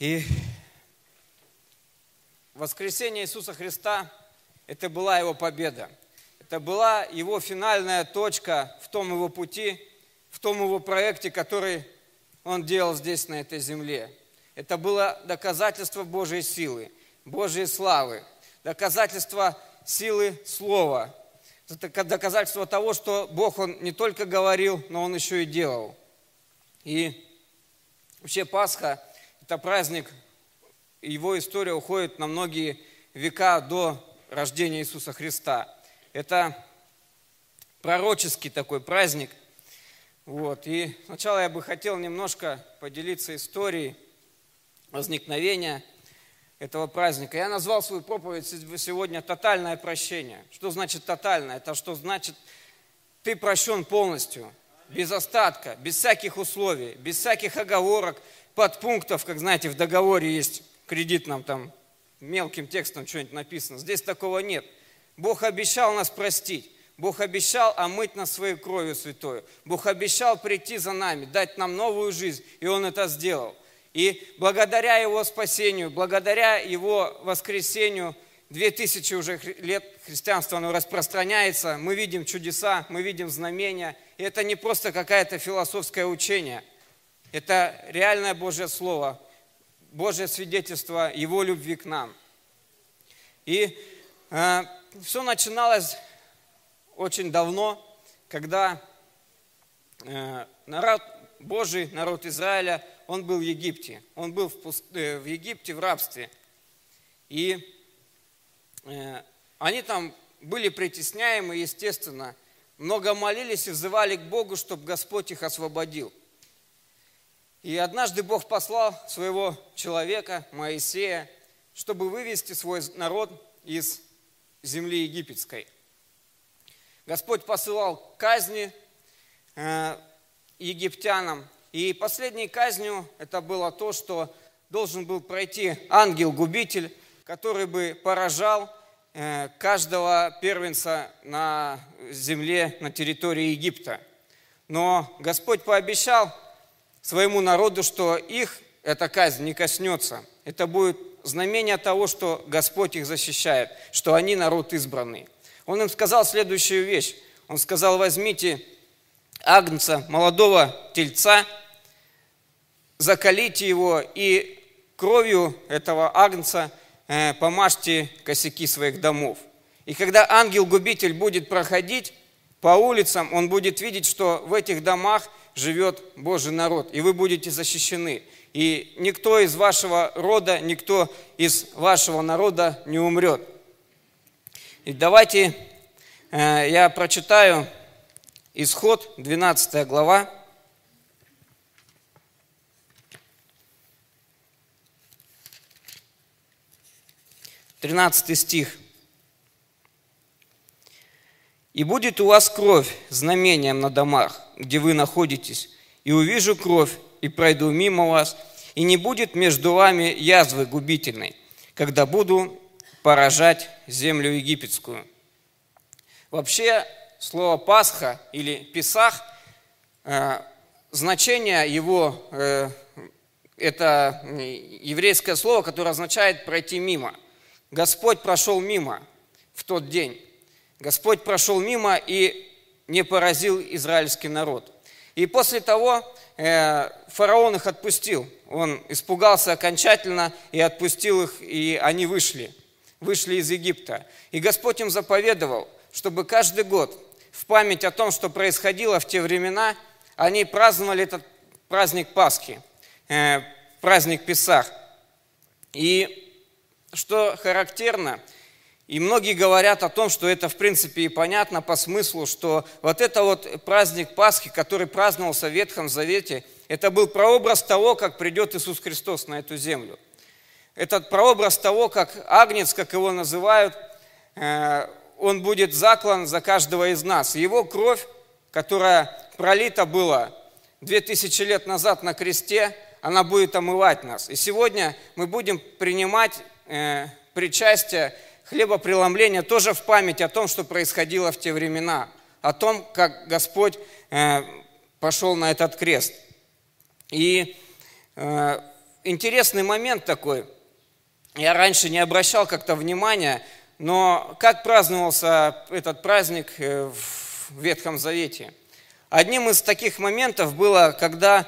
И воскресение Иисуса Христа – это была Его победа. Это была Его финальная точка в том Его пути, в том Его проекте, который Он делал здесь, на этой земле. Это было доказательство Божьей силы, Божьей славы, доказательство силы Слова, доказательство того, что Бог, Он не только говорил, но Он еще и делал. И вообще Пасха – это праздник, его история уходит на многие века до рождения Иисуса Христа. Это пророческий такой праздник. Вот. И сначала я бы хотел немножко поделиться историей возникновения этого праздника. Я назвал свою проповедь сегодня «Тотальное прощение». Что значит тотальное? Это что значит ты прощен полностью, без остатка, без всяких условий, без всяких оговорок, подпунктов, как знаете, в договоре есть кредитном там мелким текстом что-нибудь написано. Здесь такого нет. Бог обещал нас простить. Бог обещал омыть нас своей кровью святою. Бог обещал прийти за нами, дать нам новую жизнь, и Он это сделал. И благодаря Его спасению, благодаря Его воскресению, две тысячи уже лет христианства оно распространяется, мы видим чудеса, мы видим знамения. И это не просто какое-то философское учение, это реальное Божье Слово, Божье свидетельство Его любви к нам. И э, все начиналось очень давно, когда э, народ Божий, народ Израиля, он был в Египте. Он был в, пуст... Э, в Египте в рабстве. И э, они там были притесняемы, естественно, много молились и взывали к Богу, чтобы Господь их освободил. И однажды Бог послал своего человека, Моисея, чтобы вывести свой народ из земли египетской. Господь посылал казни э, египтянам. И последней казнью это было то, что должен был пройти ангел-губитель, который бы поражал э, каждого первенца на земле, на территории Египта. Но Господь пообещал своему народу, что их эта казнь не коснется. Это будет знамение того, что Господь их защищает, что они народ избранный. Он им сказал следующую вещь. Он сказал, возьмите агнца, молодого тельца, закалите его и кровью этого агнца э, помажьте косяки своих домов. И когда ангел-губитель будет проходить по улицам, он будет видеть, что в этих домах живет Божий народ, и вы будете защищены. И никто из вашего рода, никто из вашего народа не умрет. И давайте э, я прочитаю Исход, 12 глава. Тринадцатый стих. «И будет у вас кровь знамением на домах, где вы находитесь, и увижу кровь, и пройду мимо вас, и не будет между вами язвы губительной, когда буду поражать землю египетскую». Вообще, слово «Пасха» или «Песах», э, значение его э, – это еврейское слово, которое означает «пройти мимо». Господь прошел мимо в тот день. Господь прошел мимо и не поразил израильский народ. И после того э, фараон их отпустил. Он испугался окончательно и отпустил их, и они вышли. Вышли из Египта. И Господь им заповедовал, чтобы каждый год в память о том, что происходило в те времена, они праздновали этот праздник Пасхи, э, праздник Песах. И что характерно – и многие говорят о том, что это в принципе и понятно по смыслу, что вот это вот праздник Пасхи, который праздновался в Ветхом Завете, это был прообраз того, как придет Иисус Христос на эту землю. Этот прообраз того, как Агнец, как его называют, э, он будет заклан за каждого из нас. Его кровь, которая пролита была 2000 лет назад на кресте, она будет омывать нас. И сегодня мы будем принимать э, причастие хлебопреломление тоже в память о том, что происходило в те времена, о том, как Господь э, пошел на этот крест. И э, интересный момент такой. Я раньше не обращал как-то внимания, но как праздновался этот праздник э, в Ветхом Завете? Одним из таких моментов было, когда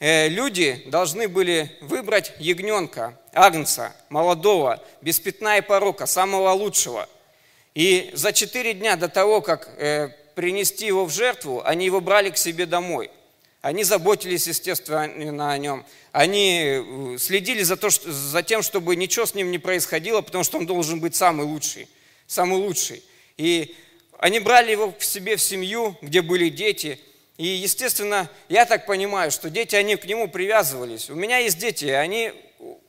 люди должны были выбрать ягненка, агнца, молодого, без пятна и порока, самого лучшего. И за четыре дня до того, как э, принести его в жертву, они его брали к себе домой. Они заботились, естественно, о нем. Они э, следили за, то, что, за тем, чтобы ничего с ним не происходило, потому что он должен быть самый лучший. Самый лучший. И они брали его к себе в семью, где были дети. И, естественно, я так понимаю, что дети, они к нему привязывались. У меня есть дети, они,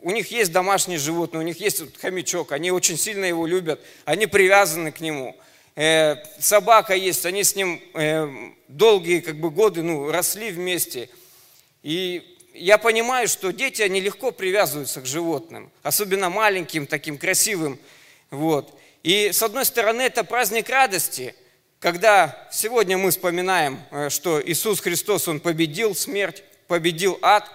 у них есть домашние животные, у них есть вот хомячок, они очень сильно его любят, они привязаны к нему – Э, собака есть, они с ним э, долгие как бы, годы ну, росли вместе. И я понимаю, что дети, они легко привязываются к животным, особенно маленьким, таким красивым. Вот. И с одной стороны, это праздник радости, когда сегодня мы вспоминаем, э, что Иисус Христос, Он победил смерть, победил ад.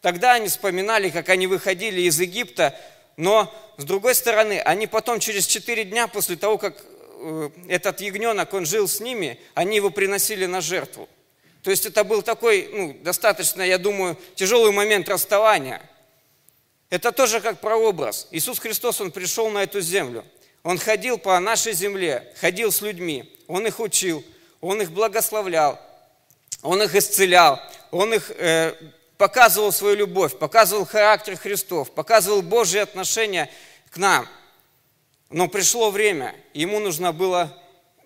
Тогда они вспоминали, как они выходили из Египта, но с другой стороны, они потом через четыре дня после того, как Э, этот ягненок, он жил с ними, они его приносили на жертву. То есть это был такой, ну, достаточно, я думаю, тяжелый момент расставания. Это тоже как прообраз. Иисус Христос, Он пришел на эту землю. Он ходил по нашей земле, ходил с людьми. Он их учил, Он их благословлял, Он их исцелял, Он их э, показывал свою любовь, показывал характер Христов, показывал Божье отношение к нам – но пришло время, ему нужно было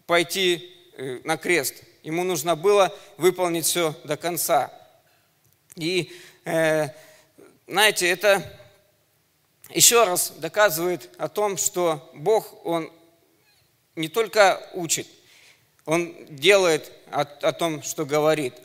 пойти э, на крест, ему нужно было выполнить все до конца. И, э, знаете, это еще раз доказывает о том, что Бог, Он не только учит, Он делает о, о том, что говорит –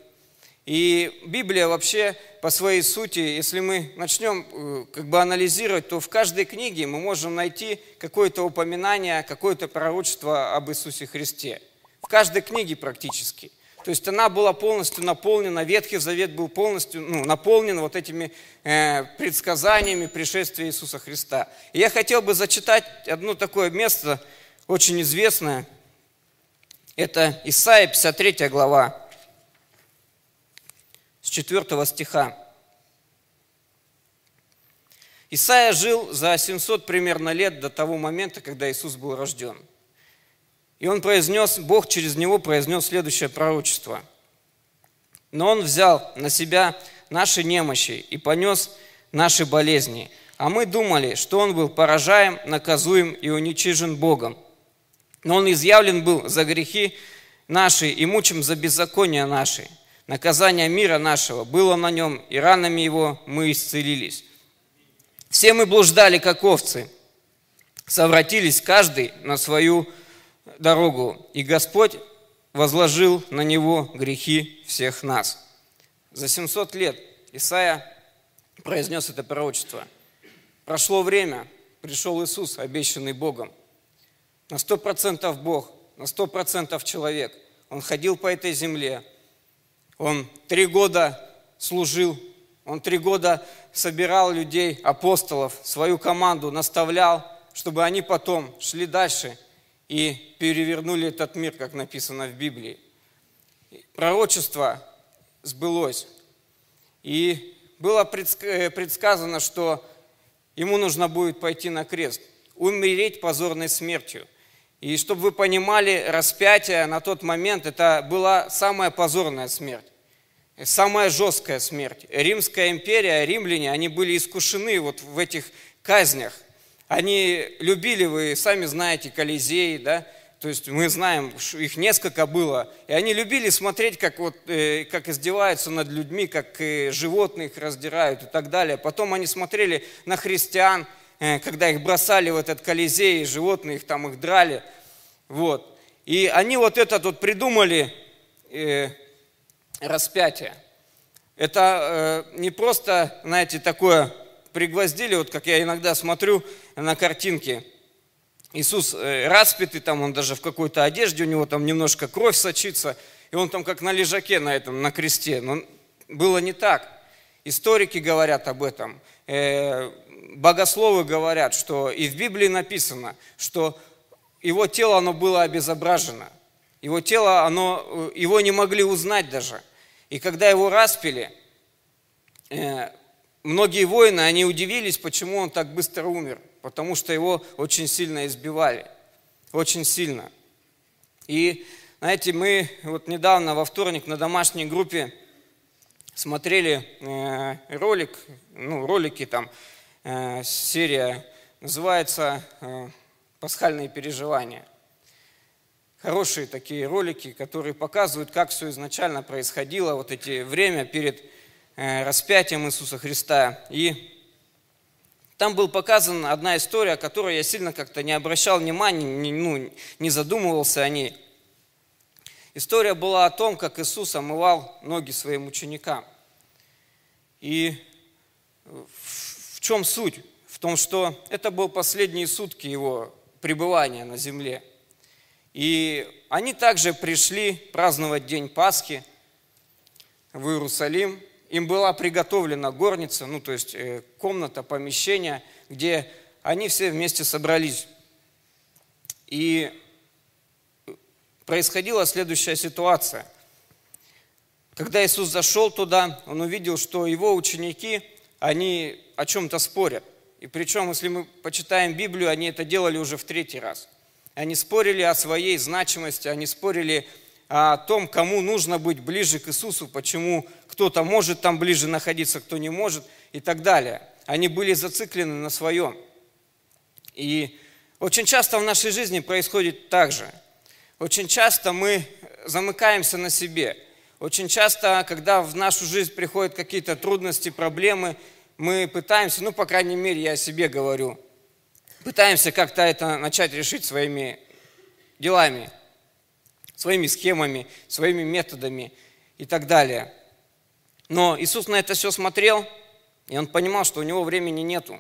и Библия вообще по своей сути, если мы начнем э, как бы анализировать, то в каждой книге мы можем найти какое-то упоминание, какое-то пророчество об Иисусе Христе. В каждой книге практически. То есть она была полностью наполнена, Ветхий Завет был полностью ну, наполнен вот этими э, предсказаниями пришествия Иисуса Христа. И я хотел бы зачитать одно такое место, очень известное. Это Исаия 53 глава с 4 стиха. Исаия жил за 700 примерно лет до того момента, когда Иисус был рожден. И он произнес, Бог через него произнес следующее пророчество. Но он взял на себя наши немощи и понес наши болезни. А мы думали, что он был поражаем, наказуем и уничижен Богом. Но он изъявлен был за грехи наши и мучим за беззакония наши. Наказание мира нашего было на нем, и ранами его мы исцелились. Все мы блуждали, как овцы, совратились каждый на свою дорогу, и Господь возложил на него грехи всех нас. За 700 лет Исаия произнес это пророчество. Прошло время, пришел Иисус, обещанный Богом. На сто процентов Бог, на сто процентов человек. Он ходил по этой земле, он три года служил, он три года собирал людей, апостолов, свою команду, наставлял, чтобы они потом шли дальше и перевернули этот мир, как написано в Библии. Пророчество сбылось. И было э, предсказано, что ему нужно будет пойти на крест, умереть позорной смертью – и чтобы вы понимали, распятие на тот момент это была самая позорная смерть, самая жесткая смерть. Римская империя, римляне, они были искушены вот в этих казнях. Они любили, вы сами знаете, Колизей, да, то есть мы знаем, их несколько было, и они любили смотреть, как, вот, э, как издеваются над людьми, как э, животные их раздирают и так далее. Потом они смотрели на христиан, когда их бросали в этот Колизей, животные их там их драли. Вот. И они вот этот вот придумали э, распятие. Это э, не просто, знаете, такое пригвоздили, вот как я иногда смотрю на картинки. Иисус э, распятый, там он даже в какой-то одежде, у него там немножко кровь сочится, и он там как на лежаке на этом, на кресте. Но было не так. Историки говорят об этом. э, богословы говорят, что и в Библии написано, что его тело, оно было обезображено. Его тело, оно, его не могли узнать даже. И когда его распили, э, многие воины, они удивились, почему он так быстро умер. Потому что его очень сильно избивали. Очень сильно. И, знаете, мы вот недавно во вторник на домашней группе смотрели э, ролик, ну, ролики там, э, серия называется э, «Пасхальные переживания». Хорошие такие ролики, которые показывают, как все изначально происходило, вот эти время перед э, распятием Иисуса Христа. И там была показана одна история, о которой я сильно как-то не обращал внимания, не, ну, не задумывался о ней. История была о том, как Иисус омывал ноги своим ученикам. И в чем суть? В том, что это был последние сутки его пребывания на земле – и они также пришли праздновать День Пасхи в Иерусалим. Им была приготовлена горница, ну то есть э, комната, помещение, где они все вместе собрались. И происходила следующая ситуация. Когда Иисус зашел туда, он увидел, что его ученики, они о чем-то спорят. И причем, если мы почитаем Библию, они это делали уже в третий раз – они спорили о своей значимости, они спорили о том, кому нужно быть ближе к Иисусу, почему кто-то может там ближе находиться, кто не может и так далее. Они были зациклены на своем. И очень часто в нашей жизни происходит так же. Очень часто мы замыкаемся на себе. Очень часто, когда в нашу жизнь приходят какие-то трудности, проблемы, мы пытаемся, ну, по крайней мере, я о себе говорю, пытаемся как-то это начать решить своими делами, своими схемами, своими методами и так далее. Но Иисус на это все смотрел, и Он понимал, что у Него времени нету.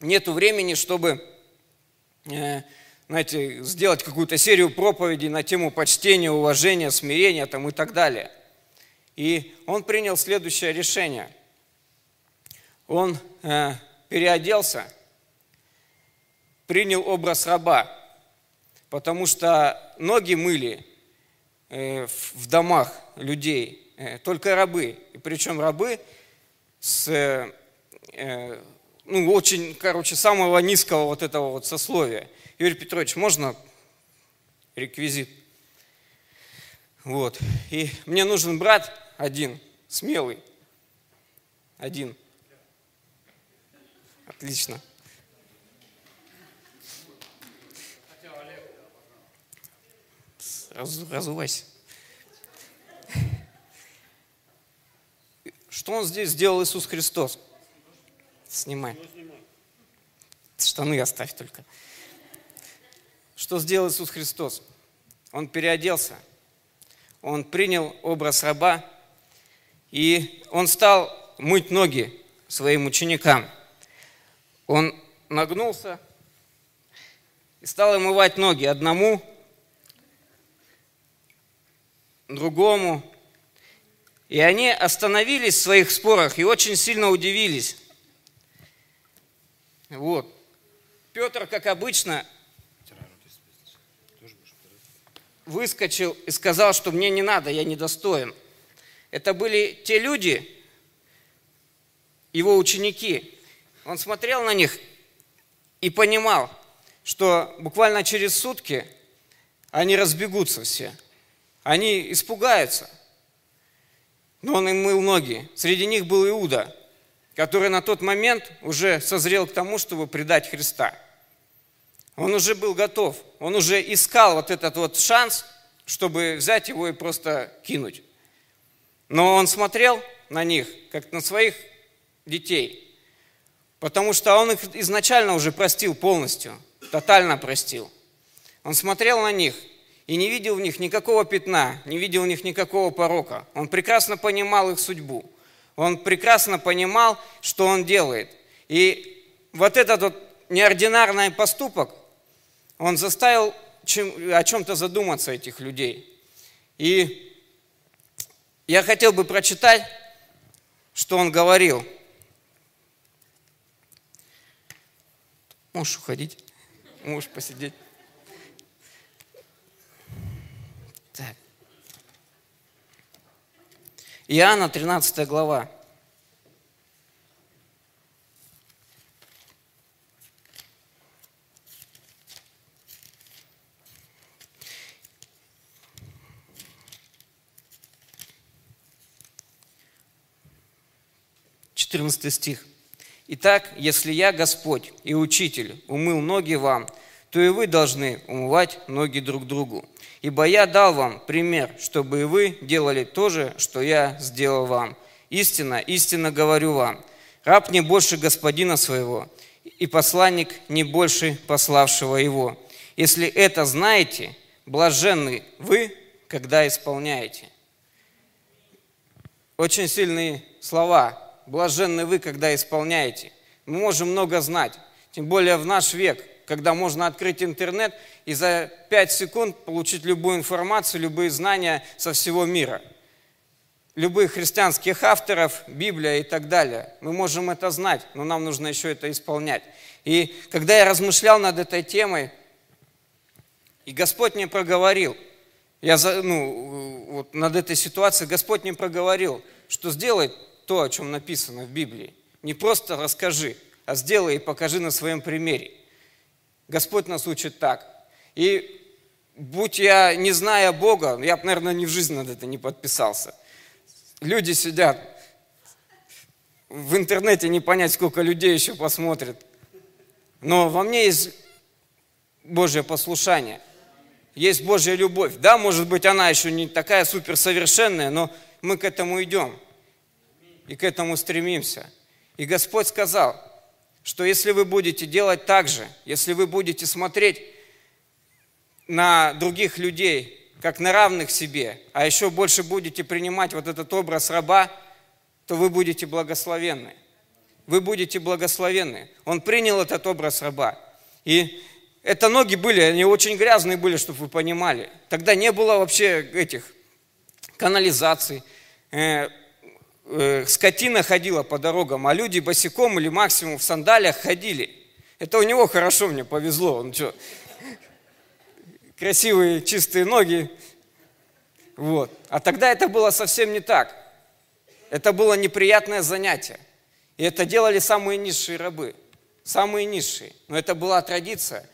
Нету времени, чтобы, э, знаете, сделать какую-то серию проповедей на тему почтения, уважения, смирения там, и так далее. И Он принял следующее решение. Он э, переоделся – принял образ раба, потому что ноги мыли э, в домах людей э, только рабы. И причем рабы с, э, ну, очень, короче, самого низкого вот этого вот сословия. Юрий Петрович, можно реквизит? Вот. И мне нужен брат один, смелый. Один. Отлично. разувайся. Что он здесь сделал Иисус Христос? Снимай. Штаны оставь только. Что сделал Иисус Христос? Он переоделся. Он принял образ раба, и он стал мыть ноги своим ученикам. Он нагнулся и стал омывать ноги одному, другому. И они остановились в своих спорах и очень сильно удивились. Вот. Петр, как обычно, выскочил и сказал, что мне не надо, я недостоин. Это были те люди, его ученики. Он смотрел на них и понимал, что буквально через сутки они разбегутся все – они испугаются. Но он им мыл ноги. Среди них был Иуда, который на тот момент уже созрел к тому, чтобы предать Христа. Он уже был готов, он уже искал вот этот вот шанс, чтобы взять его и просто кинуть. Но он смотрел на них, как на своих детей, потому что он их изначально уже простил полностью, тотально простил. Он смотрел на них и не видел в них никакого пятна, не видел в них никакого порока. Он прекрасно понимал их судьбу. Он прекрасно понимал, что он делает. И вот этот вот неординарный поступок, он заставил чем, о чем-то задуматься этих людей. И я хотел бы прочитать, что он говорил. Можешь уходить, можешь посидеть. Иоанна, 13 глава. 14 стих. Итак, если я, Господь и Учитель, умыл ноги вам, то и вы должны умывать ноги друг другу. Ибо я дал вам пример, чтобы и вы делали то же, что я сделал вам. Истинно, истинно говорю вам, раб не больше господина своего, и посланник не больше пославшего его. Если это знаете, блаженны вы, когда исполняете. Очень сильные слова блаженны вы, когда исполняете. Мы можем много знать, тем более в наш век, когда можно открыть интернет и за 5 секунд получить любую информацию, любые знания со всего мира. Любых христианских авторов, Библия и так далее. Мы можем это знать, но нам нужно еще это исполнять. И когда я размышлял над этой темой, и Господь мне проговорил, я ну, вот над этой ситуацией Господь мне проговорил, что сделай то, о чем написано в Библии. Не просто расскажи, а сделай и покажи на своем примере. Господь нас учит так. И будь я, не зная Бога, я бы, наверное, ни в жизни над это не подписался. Люди сидят, в интернете не понять, сколько людей еще посмотрят. Но во мне есть Божье послушание, есть Божья любовь. Да, может быть, она еще не такая суперсовершенная, но мы к этому идем и к этому стремимся. И Господь сказал, что если вы будете делать так же, если вы будете смотреть на других людей, как на равных себе, а еще больше будете принимать вот этот образ раба, то вы будете благословенны. Вы будете благословенны. Он принял этот образ раба. И это ноги были, они очень грязные были, чтобы вы понимали. Тогда не было вообще этих канализаций, э, скотина ходила по дорогам, а люди босиком или максимум в сандалиях ходили. Это у него хорошо мне повезло. Он что, красивые чистые ноги. Вот. А тогда это было совсем не так. Это было неприятное занятие. И это делали самые низшие рабы. Самые низшие. Но это была традиция.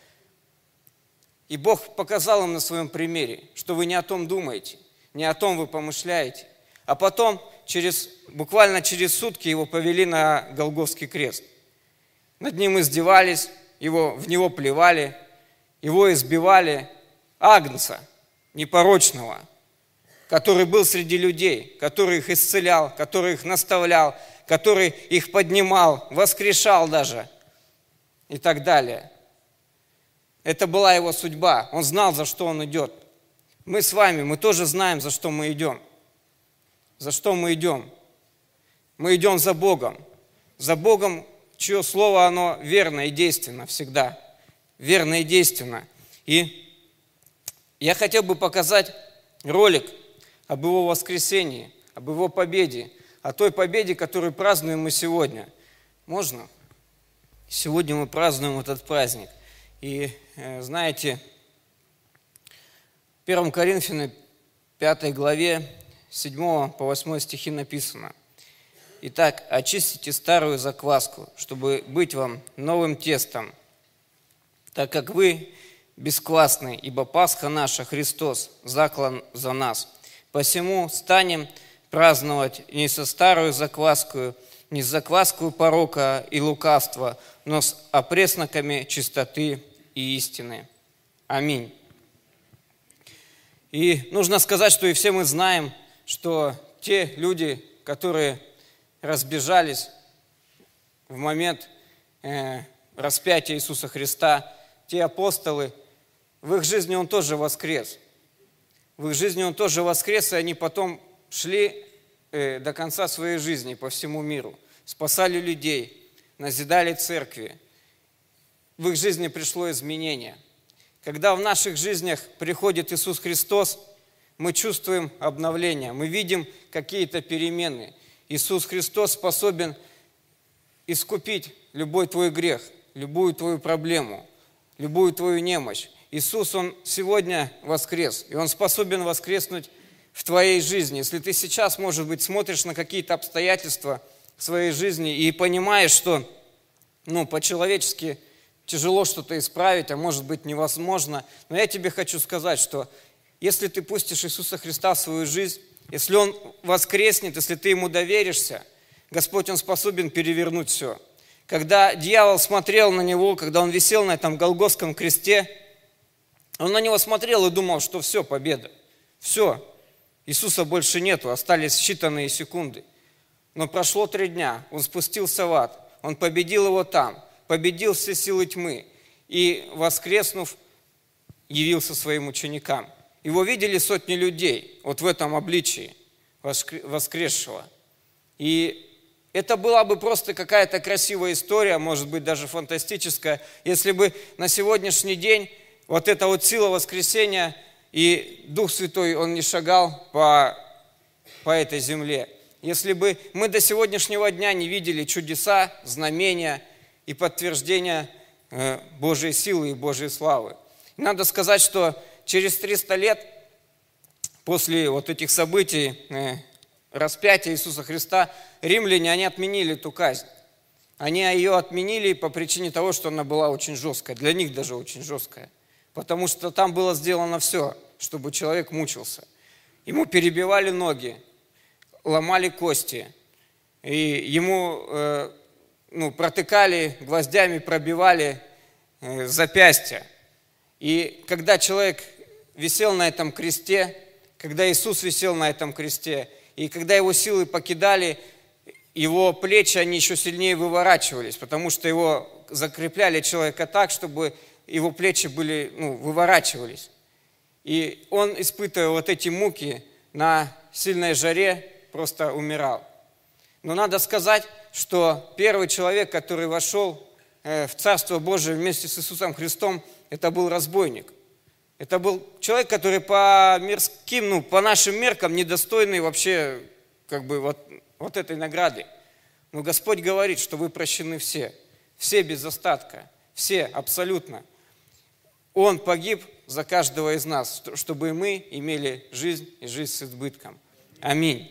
И Бог показал им на своем примере, что вы не о том думаете, не о том вы помышляете. А потом через, буквально через сутки его повели на Голговский крест. Над ним издевались, его, в него плевали, его избивали. Агнца, непорочного, который был среди людей, который их исцелял, который их наставлял, который их поднимал, воскрешал даже и так далее. Это была его судьба. Он знал, за что он идет. Мы с вами, мы тоже знаем, за что мы идем – за что мы идем? Мы идем за Богом. За Богом, чье слово, оно верно и действенно всегда. Верно и действенно. И я хотел бы показать ролик об его воскресении, об его победе, о той победе, которую празднуем мы сегодня. Можно? Сегодня мы празднуем этот праздник. И э, знаете, в 1 Коринфянам 5 главе 7 по 8 стихи написано. Итак, очистите старую закваску, чтобы быть вам новым тестом, так как вы бесквасны, ибо Пасха наша, Христос, заклан за нас. Посему станем праздновать не со старую закваскую, не с закваскую порока и лукавства, но с опресноками чистоты и истины. Аминь. И нужно сказать, что и все мы знаем, что те люди, которые разбежались в момент э, распятия Иисуса Христа, те апостолы, в их жизни Он тоже воскрес. В их жизни Он тоже воскрес, и они потом шли э, до конца своей жизни по всему миру, спасали людей, назидали церкви. В их жизни пришло изменение. Когда в наших жизнях приходит Иисус Христос – мы чувствуем обновление, мы видим какие-то перемены. Иисус Христос способен искупить любой твой грех, любую твою проблему, любую твою немощь. Иисус, Он сегодня воскрес, и Он способен воскреснуть в твоей жизни. Если ты сейчас, может быть, смотришь на какие-то обстоятельства своей жизни и понимаешь, что ну, по-человечески тяжело что-то исправить, а может быть невозможно, но я тебе хочу сказать, что если ты пустишь Иисуса Христа в свою жизнь, если Он воскреснет, если ты Ему доверишься, Господь, Он способен перевернуть все. Когда дьявол смотрел на Него, когда Он висел на этом Голгофском кресте, Он на Него смотрел и думал, что все, победа, все, Иисуса больше нету, остались считанные секунды. Но прошло три дня, Он спустился в ад, Он победил его там, победил все силы тьмы и, воскреснув, явился своим ученикам – его видели сотни людей вот в этом обличии воскресшего. И это была бы просто какая-то красивая история, может быть, даже фантастическая, если бы на сегодняшний день вот эта вот сила воскресения и Дух Святой, Он не шагал по, по этой земле. Если бы мы до сегодняшнего дня не видели чудеса, знамения и подтверждения э, Божьей силы и Божьей славы. Надо сказать, что через 300 лет после вот этих событий э, распятия Иисуса Христа, римляне, они отменили эту казнь. Они ее отменили по причине того, что она была очень жесткая, для них даже очень жесткая. Потому что там было сделано все, чтобы человек мучился. Ему перебивали ноги, ломали кости, и ему э, ну, протыкали гвоздями, пробивали э, запястья. И когда человек висел на этом кресте, когда Иисус висел на этом кресте, и когда его силы покидали, его плечи, они еще сильнее выворачивались, потому что его закрепляли человека так, чтобы его плечи были, ну, выворачивались. И он, испытывая вот эти муки на сильной жаре, просто умирал. Но надо сказать, что первый человек, который вошел в Царство Божие вместе с Иисусом Христом, это был разбойник. Это был человек, который по мирским, ну, по нашим меркам недостойный вообще как бы вот, вот этой награды. Но Господь говорит, что вы прощены все, все без остатка, все абсолютно. Он погиб за каждого из нас, чтобы мы имели жизнь и жизнь с избытком. Аминь.